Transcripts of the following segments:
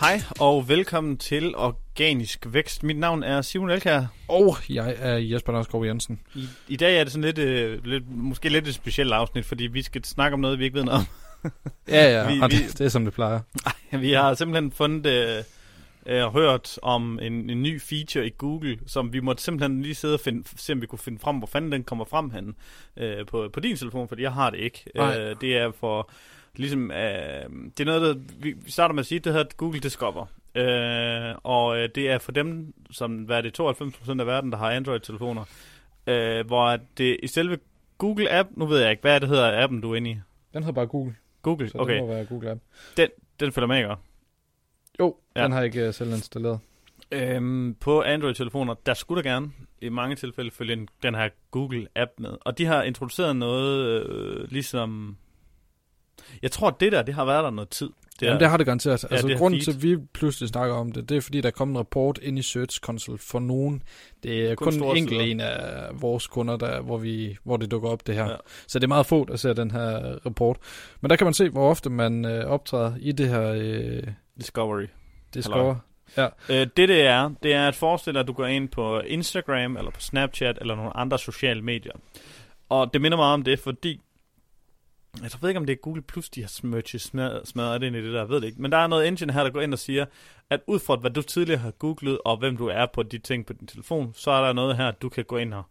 Hej og velkommen til Organisk Vækst. Mit navn er Simon Elkær. Og jeg er Jesper Nørskov Jensen. I, I dag er det sådan lidt, øh, lidt, måske lidt et specielt afsnit, fordi vi skal snakke om noget, vi ikke ved noget om. Ja, ja, Vi- og vi- det, det er som det plejer. vi har simpelthen fundet øh, øh, hørt om en, en ny feature i Google, som vi måtte simpelthen lige sidde og finde, se, om vi kunne finde frem, hvor fanden den kommer frem hen øh, på, på din telefon, fordi jeg har det ikke. Øh, det er for, ligesom, øh, det er noget, der, vi, starter med at sige, det hedder Google Discover. Øh, og øh, det er for dem, som hvad er det, 92% af verden, der har Android-telefoner, øh, hvor det i selve Google App, nu ved jeg ikke, hvad det hedder appen, du er inde i? Den hedder bare Google, Google, så okay. det må være Google App. Den følger med, ikke? Jo, Ja. den har jeg ikke uh, selv installeret. Øhm, på Android-telefoner, der skulle der gerne i mange tilfælde følge en, den her Google-app med. Og de har introduceret noget, øh, ligesom... Jeg tror, det der, det har været der noget tid. Det, Jamen, det har det garanteret. Ja, altså, det grunden til, at vi pludselig snakker om det, det er, fordi der er kommet en rapport ind i Search Console for nogen. Det er Kun kun, en enkelt en af vores kunder, der, hvor, vi, hvor det dukker op, det her. Ja. Ja. Så det er meget få, der ser den her rapport. Men der kan man se, hvor ofte man øh, optræder i det her øh, Discovery. Discover. Øh, det det er, det er at forestille dig, at du går ind på Instagram, eller på Snapchat, eller nogle andre sociale medier. Og det minder meget om det, fordi... Jeg ved ikke, om det er Google Plus, de har smørget smadret, smadret ind i det der, jeg ved det ikke. Men der er noget engine her, der går ind og siger, at ud fra hvad du tidligere har googlet, og hvem du er på de ting på din telefon, så er der noget her, du kan gå ind og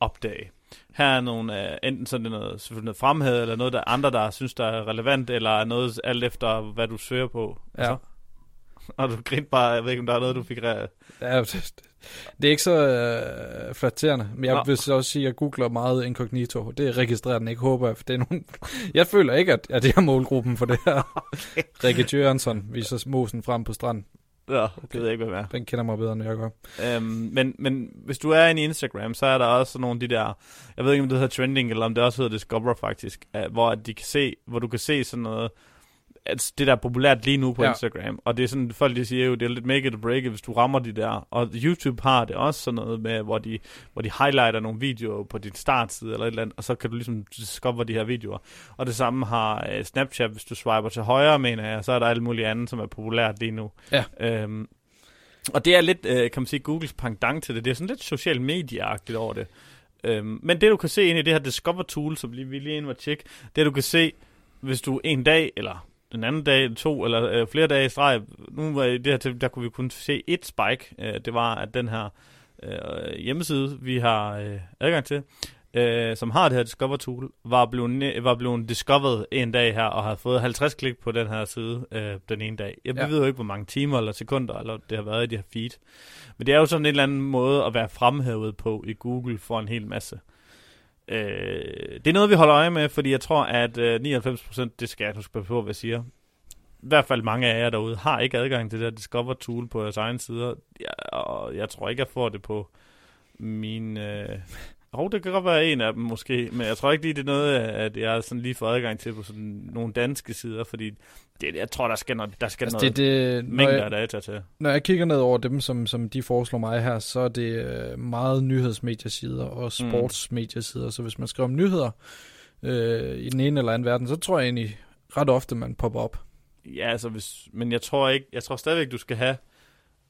opdage. Her er nogle, uh, enten sådan noget, selvfølgelig noget fremhed, eller noget, der er andre, der synes, der er relevant, eller er noget alt efter, hvad du søger på. Ja. Og du grinte bare, jeg ved ikke, om der er noget, du fik re- Ja, det, er ikke så øh, flatterende, men jeg Nå. vil så også sige, at jeg googler meget incognito. Det registrerer den ikke, håber jeg, for det er nogen... Jeg føler ikke, at, at det er målgruppen for det her. okay. Rikke Jørgensen viser mosen frem på stranden. Ja, det ved jeg ikke, hvad det er. Den kender mig bedre, end jeg gør. Øhm, men, men hvis du er inde i Instagram, så er der også nogle af de der, jeg ved ikke, om det hedder trending, eller om det også hedder Discover faktisk, hvor, at de kan se, hvor du kan se sådan noget, at det der er populært lige nu på ja. Instagram. Og det er sådan, folk de siger jo, det er lidt make it or break it, hvis du rammer de der. Og YouTube har det også sådan noget med, hvor de, hvor de highlighter nogle videoer på din startside eller et eller andet, og så kan du ligesom discover de her videoer. Og det samme har uh, Snapchat, hvis du swiper til højre, mener jeg, så er der alt muligt andet, som er populært lige nu. Ja. Øhm, og det er lidt, øh, kan man sige, Googles pendant til det. Det er sådan lidt social medieagtigt over det. Øhm, men det du kan se ind i det her Discover Tool, som lige, vi lige ind var tjekke, det du kan se, hvis du en dag, eller den anden dag, to, eller øh, flere dage i streg, nu var i det her til, der kunne vi kun se et spike. Øh, det var, at den her øh, hjemmeside, vi har øh, adgang til, øh, som har det her Discover Tool, var blevet, var blevet discovered en dag her, og har fået 50 klik på den her side øh, den ene dag. Jeg Ja. ved jo ikke, hvor mange timer eller sekunder eller det har været i de her feed. Men det er jo sådan en eller anden måde at være fremhævet på i Google for en hel masse. Øh, det er noget, vi holder øje med, fordi jeg tror, at øh, 99%, det skal jeg huske på, hvad jeg siger, i hvert fald mange af jer derude, har ikke adgang til det der Discover Tool på jeres egen sider. jeg, og jeg tror ikke, jeg får det på min... Øh... Oh, det kan godt være en af dem måske, men jeg tror ikke lige, det er noget, at jeg sådan lige får adgang til på sådan nogle danske sider, fordi det, jeg tror, der skal noget, der skal Altså, noget det, det, når, mængder af jeg, data til. når jeg kigger ned over dem, som, som de foreslår mig her, så er det øh, meget nyhedsmediesider og sportsmediesider. Så hvis man skriver om nyheder øh, i den ene eller anden verden, så tror jeg egentlig ret ofte, man popper op. Ja, altså hvis, men jeg tror ikke, jeg tror stadigvæk, du skal have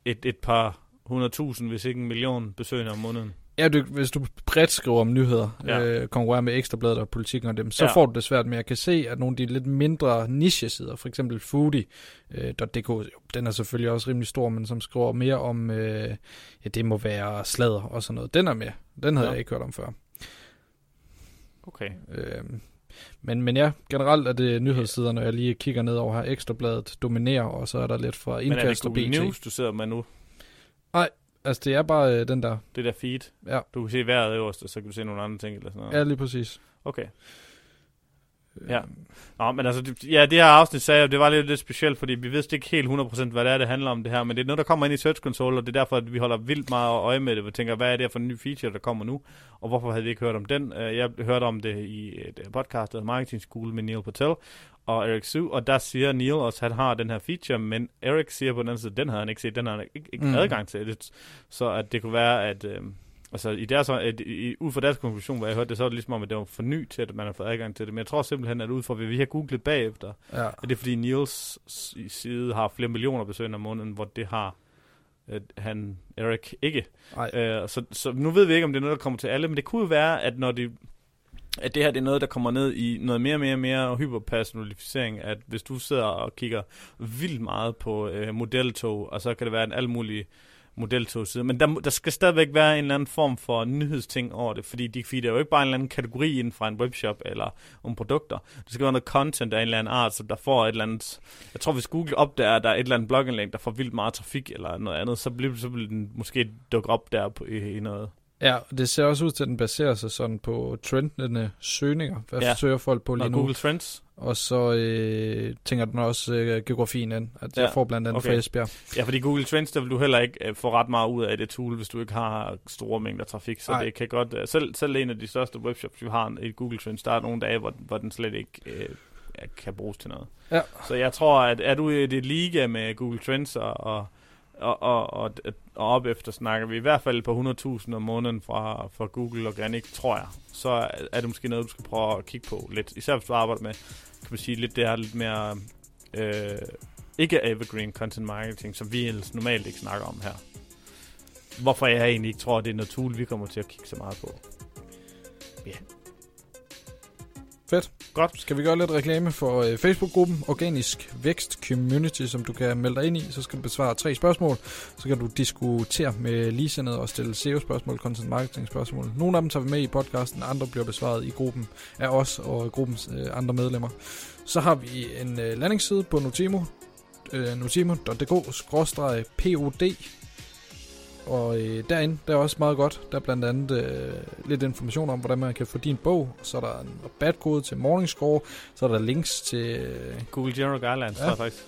et, et par hundredtusind, hvis ikke en million besøgende om måneden. Ja, du, hvis du bredt skriver om nyheder, Ja. øh, konkurrerer med Ekstrabladet og politikken og dem, så Ja. får du det svært, men jeg kan se, at nogle af de lidt mindre niche-sider, for eksempel foodie.dk, øh, den er selvfølgelig også rimelig stor, men som skriver mere om, øh, ja, det må være sladder og sådan noget. Den er med. Den havde Ja. jeg ikke hørt om før. Okay. Øh, men, men ja, generelt er det nyhedssider, når jeg lige kigger ned over her. Ekstrabladet dominerer, og så er der lidt fra Men er det indkast og Google BT. News, du sidder med nu? Altså, det er bare øh, den der. Det der feed? Ja, Du kan se vejret øverst, og så kan du se nogle andre ting eller sådan noget. ja lige præcis. Okay. Øh, Ja. Nå, men altså, ja, det her afsnit sagde jeg, det var lidt, lidt specielt, fordi vi vidste ikke helt 100% hvad det er, det handler om det her, men det er noget, der kommer ind i Search Console, og det er derfor, at vi holder vildt meget øje med det. Vi tænker, hvad er det for en ny feature, der kommer nu, og hvorfor havde vi ikke hørt om den? Øh, Jeg hørte om det i et øh, podcast, der Marketing School med Neil Patel og Eric Su, og der siger Neil også, at han har den her feature, men Eric siger på den anden side, den havde han ikke set, den har han ikke, ikke Mm. adgang til. Det, så at det kunne være, at... Øh, Altså, i deres, at, i, ud fra deres konklusion, hvad jeg hørte, det, så er det ligesom om, at det var for ny til, at man har fået adgang til det. Men jeg tror simpelthen, at ud fra, hvad vi har googlet bagefter, Ja. at det er fordi Niels side har flere millioner besøgende om måneden, hvor det har at han, Erik, ikke. Øh, så, så nu ved vi ikke, om det er noget, der kommer til alle, men det kunne jo være, at når de at det her det er noget, der kommer ned i noget mere og mere, mere hyperpersonalificering, at hvis du sidder og kigger vildt meget på øh, modeltog, og så kan det være en alle mulige modeltogside, men der, der skal stadigvæk være en eller anden form for nyhedsting over det, fordi de feeder jo ikke bare en eller anden kategori inden fra en webshop eller om produkter. Det skal være noget content af en eller anden art, så der får et eller andet... Jeg tror, hvis Google opdager, at der er et eller andet blogindlæg, der får vildt meget trafik eller noget andet, så, bliver, så vil den måske dukke op der på, i, i noget. Ja, og det ser også ud til, at den baserer sig sådan på trendende søgninger. Hvad Ja. ja. søger folk på lige Når nu? Google Trends. Og så øh, tænker den også øh, geografien ind. At jeg Ja, får blandt andet okay. fra Esbjerg. Ja, fordi Google Trends, der vil du heller ikke øh, få ret meget ud af det tool, hvis du ikke har store mængder trafik. Så Nej. det kan godt... øh, selv, selv en af de største webshops, vi har i Google Trends, der er nogle dage, hvor, hvor den slet ikke øh, kan bruges til noget. Ja. Så jeg tror, at er du i det liga med Google Trends og, og, og, og, og, og op efter snakker vi i hvert fald på 100.000 om måneden fra, fra Google Organic, tror jeg. Så er- det måske noget, du skal prøve at kigge på lidt. Især hvis du arbejder med, kan man sige, lidt det her lidt mere... Øh, ikke evergreen content marketing, som vi ellers normalt ikke snakker om her. Hvorfor jeg egentlig ikke tror, at det er noget tool, vi kommer til at kigge så meget på. Ja, Godt. Skal vi gøre lidt reklame for øh, Facebook-gruppen Organisk Vækst Community, som du kan melde dig ind i. Så skal du besvare tre spørgsmål. Så kan du diskutere med ligesindede og stille SEO-spørgsmål, content marketing-spørgsmål. Nogle af dem tager vi med i podcasten, andre bliver besvaret i gruppen af os og gruppens øh, andre medlemmer. Så har vi en øh, landingsside på Notimo, øh, notimo.dk-pod, og øh, derinde, der er også meget godt. Der er blandt andet øh, lidt information om, hvordan man kan få din bog. Så er der en rabatkode til Morningscore. Så er der links til... Øh, Google General Guidelines, ja. Ja. tror jeg faktisk.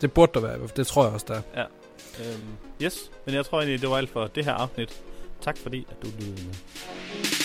det burde der være, det tror jeg også, der er. Øhm, yes, men jeg tror egentlig, det var alt for det her afsnit. Tak fordi, at du lyttede med.